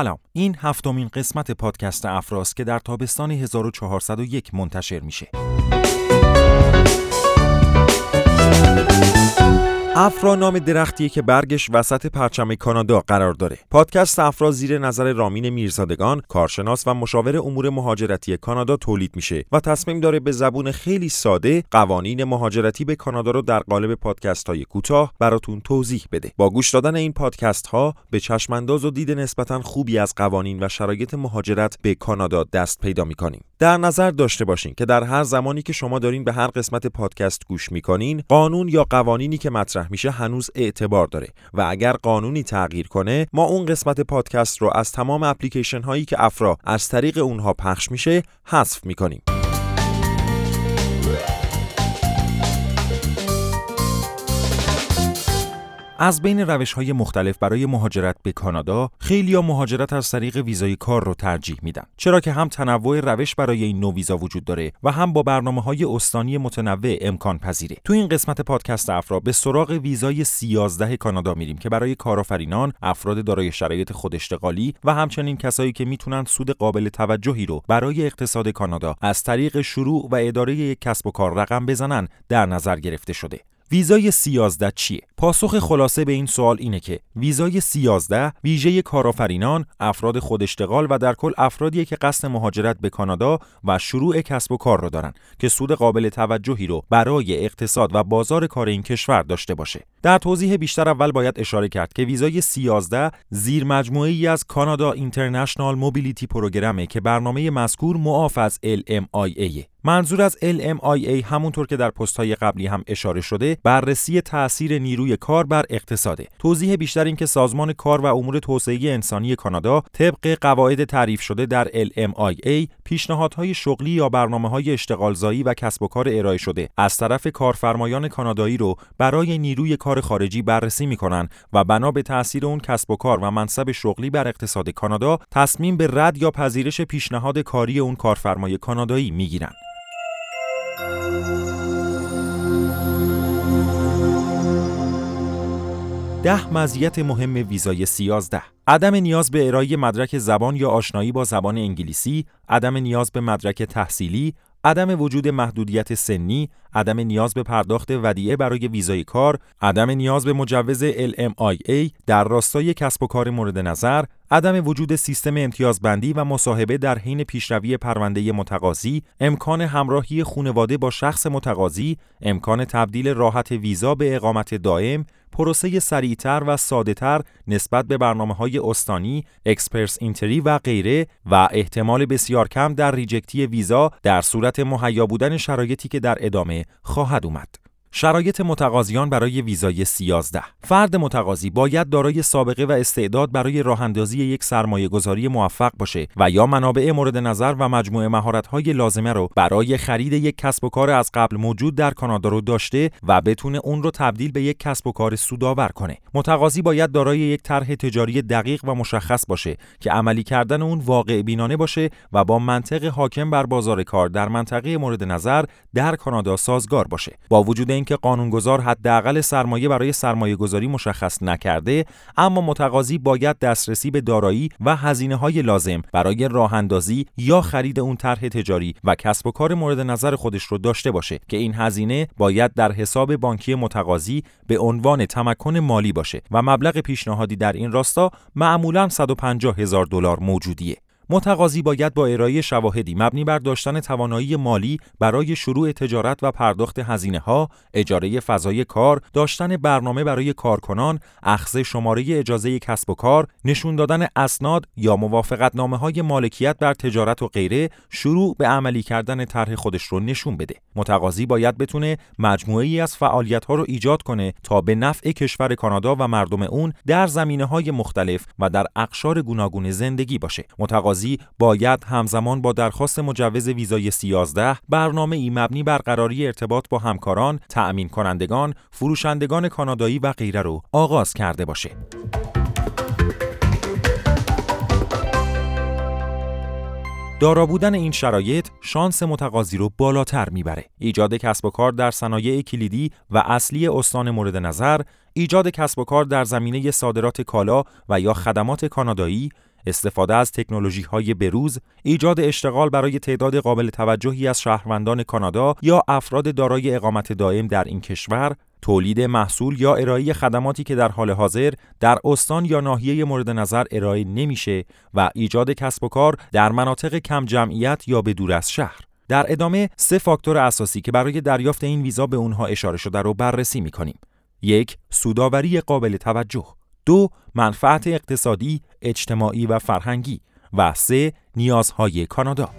سلام. این هفتمین قسمت پادکست افراست که در تابستان 1401 منتشر میشه. افرا نام درختیه که برگش وسط پرچم کانادا قرار داره. پادکست افرا زیر نظر رامین میرزادگان، کارشناس و مشاور امور مهاجرتی کانادا تولید میشه و تصمیم داره به زبون خیلی ساده قوانین مهاجرتی به کانادا رو در قالب پادکست های کوتاه براتون توضیح بده. با گوش دادن این پادکست ها به چشمانداز و دید نسبتا خوبی از قوانین و شرایط مهاجرت به کانادا دست پیدا می‌کنیم. در نظر داشته باشین که در هر زمانی که شما دارین به هر قسمت پادکست گوش می‌کنین، قانون یا قوانینی که مطرح میشه هنوز اعتبار داره و اگر قانونی تغییر کنه ما اون قسمت پادکست رو از تمام اپلیکیشن هایی که افرا از طریق اونها پخش میشه حذف می‌کنیم. از بین روش های مختلف برای مهاجرت به کانادا خیلی ها مهاجرت از طریق ویزای کار رو ترجیح میدن. چرا که هم تنوع روش برای این نوع ویزا وجود داره و هم با برنامه های استانی متنوع امکان پذیره. تو این قسمت پادکست افرا به سراغ ویزای 13 کانادا میریم که برای کارآفرینان افراد دارای شرایط خوداشتغالی و همچنین کسایی که می‌تونن سود قابل توجهی رو برای اقتصاد کانادا از طریق شروع و اداره یک کسب و کار رقم بزنن در نظر گرفته شده. ویزای سیازده چیه؟ پاسخ خلاصه به این سوال اینه که ویزای سیازده ویژه کارآفرینان، افراد خوداشتغال و در کل افرادیه که قصد مهاجرت به کانادا و شروع کسب و کار رو دارن که سود قابل توجهی رو برای اقتصاد و بازار کار این کشور داشته باشه. در توضیح بیشتر اول باید اشاره کرد که ویزای 13 زیر از کانادا اینترنشنال موبیلیتی پروگرامه که برنامه مذکور معاف از LMIA منظور از LMIA همونطور که در های قبلی هم اشاره شده بررسی تاثیر نیروی کار بر اقتصاده. توضیح بیشتر این که سازمان کار و امور توسعه انسانی کانادا طبق قواعد تعریف شده در LMIA پیشنهادهای شغلی یا برنامه های اشتغالزایی و کسب و کار ارائه شده از طرف کارفرمایان کانادایی رو برای نیروی کار خارجی بررسی می‌کنن و بنا به تاثیر اون کسب و کار و منصب شغلی بر اقتصاد کانادا تصمیم به رد یا پذیرش پیشنهاد کاری اون کارفرمای کانادایی می‌گیرن. ده مزیت مهم ویزای سیازده عدم نیاز به ارائه مدرک زبان یا آشنایی با زبان انگلیسی، عدم نیاز به مدرک تحصیلی، عدم وجود محدودیت سنی، عدم نیاز به پرداخت ودیعه برای ویزای کار، عدم نیاز به مجوز LMIA در راستای کسب و کار مورد نظر، عدم وجود سیستم امتیازبندی و مصاحبه در حین پیشروی پرونده متقاضی، امکان همراهی خونواده با شخص متقاضی، امکان تبدیل راحت ویزا به اقامت دائم، پروسه سریعتر و سادهتر نسبت به برنامه های استانی، Express Entry و غیره و احتمال بسیار کم در reject ی ویزا در صورت مهیا بودن شرایطی که در ادامه خواهد اومد. شرایط متقاضیان برای ویزای C11 فرد متقاضی باید دارای سابقه و استعداد برای راه اندازی یک سرمایه گذاری موفق باشه و یا منابع مورد نظر و مجموعه مهارت‌های لازمه رو برای خرید یک کسب و کار از قبل موجود در کانادا رو داشته و بتونه اون رو تبدیل به یک کسب و کار سودآور کنه. متقاضی باید دارای یک طرح تجاری دقیق و مشخص باشه که عملی کردن اون واقع بینانه باشه و با منطق حاکم بر بازار کار در منطقه مورد نظر در کانادا سازگار باشه. با وجود اینکه قانونگذار حداقل سرمایه برای سرمایه گذاری مشخص نکرده اما متقاضی باید دسترسی به دارایی و هزینه های لازم برای راه اندازی یا خرید اون طرح تجاری و کسب و کار مورد نظر خودش رو داشته باشه که این هزینه باید در حساب بانکی متقاضی به عنوان تمکن مالی باشه و مبلغ پیشنهادی در این راستا معمولا 150 هزار دلار موجودیه. متقاضی باید با ارائه شواهدی مبنی بر داشتن توانایی مالی برای شروع تجارت و پرداخت هزینه ها، اجاره فضای کار، داشتن برنامه برای کارکنان، اخذ شماره اجازه کسب و کار، نشون دادن اسناد یا موافقتنامه های مالکیت بر تجارت و غیره، شروع به عملی کردن طرح خودش رو نشون بده. متقاضی باید بتونه مجموعه ای از فعالیت ها رو ایجاد کنه تا به نفع کشور کانادا و مردم اون در زمینه های مختلف و در اقشار گوناگون زندگی باشه. متقاضی باید همزمان با درخواست مجوز ویزای 13 برنامه ای مبنی بر قراری ارتباط با همکاران، تأمین کنندگان، فروشندگان کانادایی و غیره رو آغاز کرده باشه. دارا بودن این شرایط شانس متقاضی رو بالاتر می‌بره. ایجاد کسب و کار در صنایع کلیدی و اصلی استان مورد نظر، ایجاد کسب و کار در زمینه صادرات کالا و یا خدمات کانادایی، استفاده از تکنولوژی های بروز، ایجاد اشتغال برای تعداد قابل توجهی از شهروندان کانادا یا افراد دارای اقامت دائم در این کشور، تولید محصول یا ارائه خدماتی که در حال حاضر در استان یا ناحیه مورد نظر ارائه نمیشه و ایجاد کسب و کار در مناطق کم جمعیت یا به دور از شهر. در ادامه سه فاکتور اساسی که برای دریافت این ویزا به اونها اشاره شده رو بررسی می‌کنیم. یک، سوداوری قابل توجه. دو، منفعت اقتصادی، اجتماعی و فرهنگی. و سه، نیازهای کانادا.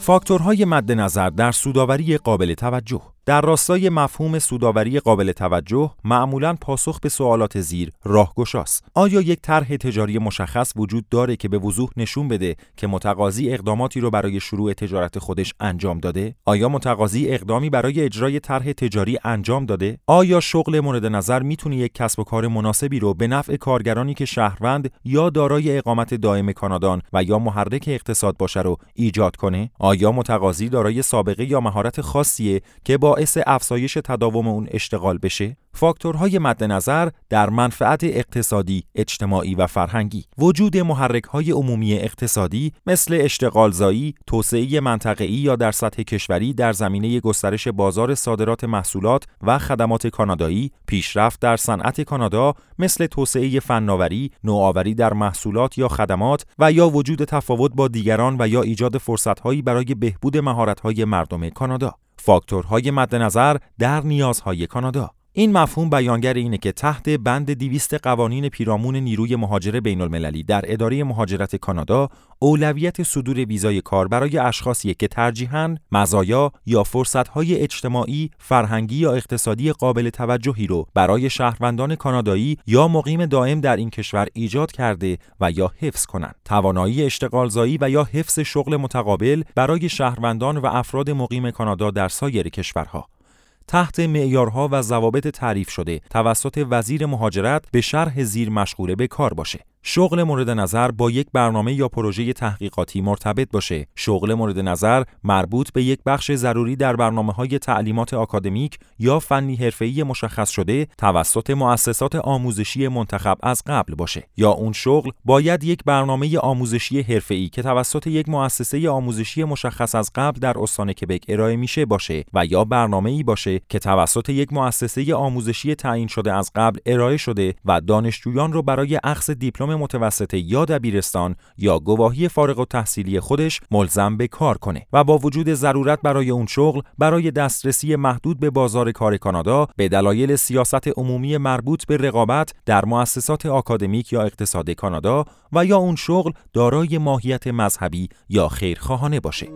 فاکتورهای مد نظر در سوداوری قابل توجه در راستای مفهوم سوداوری قابل توجه معمولا پاسخ به سوالات زیر راهگشاست. آیا یک طرح تجاری مشخص وجود داره که به وضوح نشون بده که متقاضی اقداماتی رو برای شروع تجارت خودش انجام داده؟ آیا متقاضی اقدامی برای اجرای طرح تجاری انجام داده؟ آیا شغل مورد نظر می‌تونه یک کسب و کار مناسبی رو به نفع کارگرانی که شهروند یا دارای اقامت دائم کانادان و یا محرک اقتصاد باشه رو ایجاد کنه؟ آیا متقاضی دارای سابقه یا مهارت خاصیه که با باعث افزایش تداوم اون اشتغال بشه فاکتورهای مد نظر در منفعت اقتصادی، اجتماعی و فرهنگی وجود محرکهای عمومی اقتصادی مثل اشتغالزایی، توسعه منطقه‌ای یا در سطح کشوری در زمینه گسترش بازار صادرات محصولات و خدمات کانادایی، پیشرفت در صنعت کانادا مثل توسعه فناوری، نوآوری در محصولات یا خدمات و یا وجود تفاوت با دیگران و یا ایجاد فرصتهایی برای بهبود مهارت‌های مردم کانادا. فاکتورهای مد نظر در نیازهای کانادا. این مفهوم بیانگر اینه که تحت بند دیویست قوانین پیرامون نیروی مهاجر بین المللی در اداره مهاجرت کانادا اولویت صدور ویزای کار برای اشخاصی که ترجیحاً مزایا یا فرصتهای اجتماعی، فرهنگی یا اقتصادی قابل توجهی رو برای شهروندان کانادایی یا مقیم دائم در این کشور ایجاد کرده و یا حفظ کنند. توانایی اشتغالزایی و یا حفظ شغل متقابل برای شهروندان و افراد مقیم کانادا در سایر کشورها تحت معیارها و ضوابط تعریف شده توسط وزیر مهاجرت به شرح زیر مشغوله به کار باشه. شغل مورد نظر با یک برنامه یا پروژه تحقیقاتی مرتبط باشه. شغل مورد نظر مربوط به یک بخش ضروری در برنامه های تعلیمات آکادمیک یا فنی حرفه‌ای مشخص شده توسط مؤسسات آموزشی منتخب از قبل باشه. یا اون شغل باید یک برنامه آموزشی حرفه‌ای که توسط یک مؤسسه آموزشی مشخص از قبل در استان کبک ارائه میشه باشه و یا برنامه‌ای باشه که توسط یک مؤسسه آموزشی تعیین شده از قبل ارائه شده و دانشجویان رو برای اخذ دیپلم متوسطه یا دبیرستان یا گواهی فارغ و تحصیلی خودش ملزم به کار کنه و با وجود ضرورت برای اون شغل برای دسترسی محدود به بازار کار کانادا به دلایل سیاست عمومی مربوط به رقابت در مؤسسات آکادمیک یا اقتصاد کانادا و یا اون شغل دارای ماهیت مذهبی یا خیرخواهانه باشه.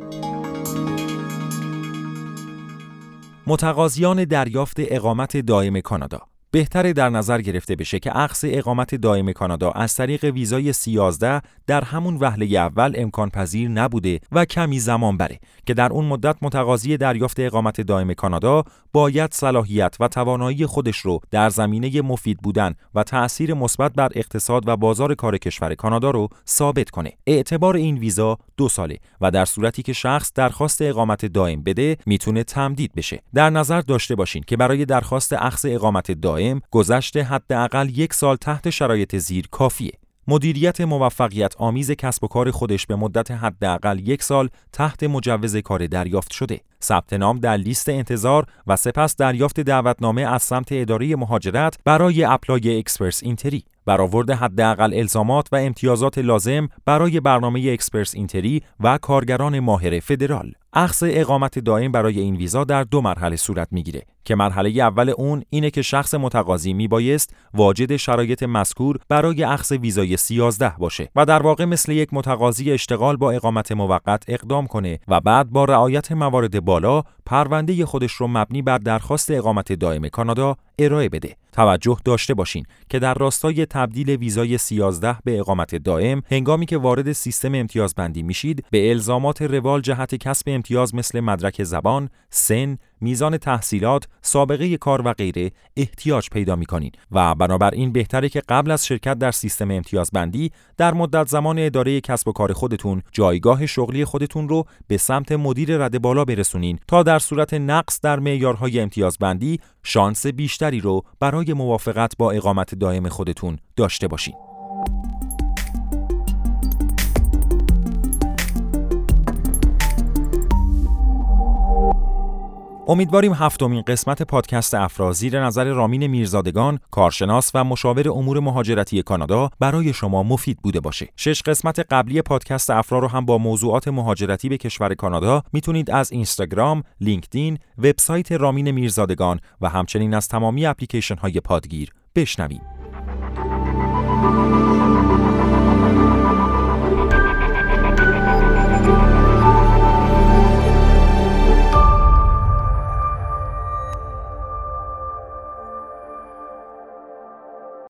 متقاضیان دریافت اقامت دائم کانادا بهتره در نظر گرفته بشه که اخذ اقامت دائم کانادا از طریق ویزای 13 در همون وهله اول امکان پذیر نبوده و کمی زمان بره که در اون مدت متقاضی دریافت اقامت دائم کانادا باید صلاحیت و توانایی خودش رو در زمینه مفید بودن و تأثیر مثبت بر اقتصاد و بازار کار کشور کانادا رو ثابت کنه. اعتبار این ویزا دو ساله و در صورتی که شخص درخواست اقامت دائم بده می‌تونه تمدید بشه. در نظر داشته باشین که برای درخواست اخذ اقامت دائم گذشت حداقل یک سال تحت شرایط زیر کافیه. مدیریت موفقیت آمیز کسب و کار خودش به مدت حداقل یک سال تحت مجوز کار دریافت شده. ثبت نام در لیست انتظار و سپس دریافت دعوتنامه از سمت اداره مهاجرت برای apply Express Entry. برآورد حداقل الزامات و امتیازات لازم برای برنامه Express Entry و کارگران ماهر فدرال. اخذ اقامت دائم برای این ویزا در دو مرحله صورت می‌گیره که مرحله اول اون اینه که شخص متقاضی میبایست واجد شرایط مذکور برای اخذ ویزای C11 باشه و در واقع مثل یک متقاضی اشتغال با اقامت موقت اقدام کنه و بعد با رعایت موارد بالا پرونده خودش رو مبنی بر درخواست اقامت دائم کانادا ارائه بده. توجه داشته باشین که در راستای تبدیل ویزای 13 به اقامت دائم هنگامی که وارد سیستم امتیازبندی میشید به الزامات روال جهت کسب امتیاز مثل مدرک زبان، سن، میزان تحصیلات، سابقه کار و غیره احتیاج پیدا می کنین و بنابراین بهتره که قبل از شرکت در سیستم امتیازبندی در مدت زمان اداره کسب و کار خودتون جایگاه شغلی خودتون رو به سمت مدیر رد بالا برسونین تا در صورت نقص در معیارهای امتیازبندی شانس بیشتری رو برای موافقت با اقامت دائم خودتون داشته باشین. امیدواریم هفتمین قسمت پادکست افرا زیر نظر رامین میرزادگان کارشناس و مشاور امور مهاجرتی کانادا برای شما مفید بوده باشه. شش قسمت قبلی پادکست افرا رو هم با موضوعات مهاجرتی به کشور کانادا می‌تونید از اینستاگرام، لینکدین، وبسایت رامین میرزادگان و همچنین از تمامی اپلیکیشن های پادگیر بشنوید.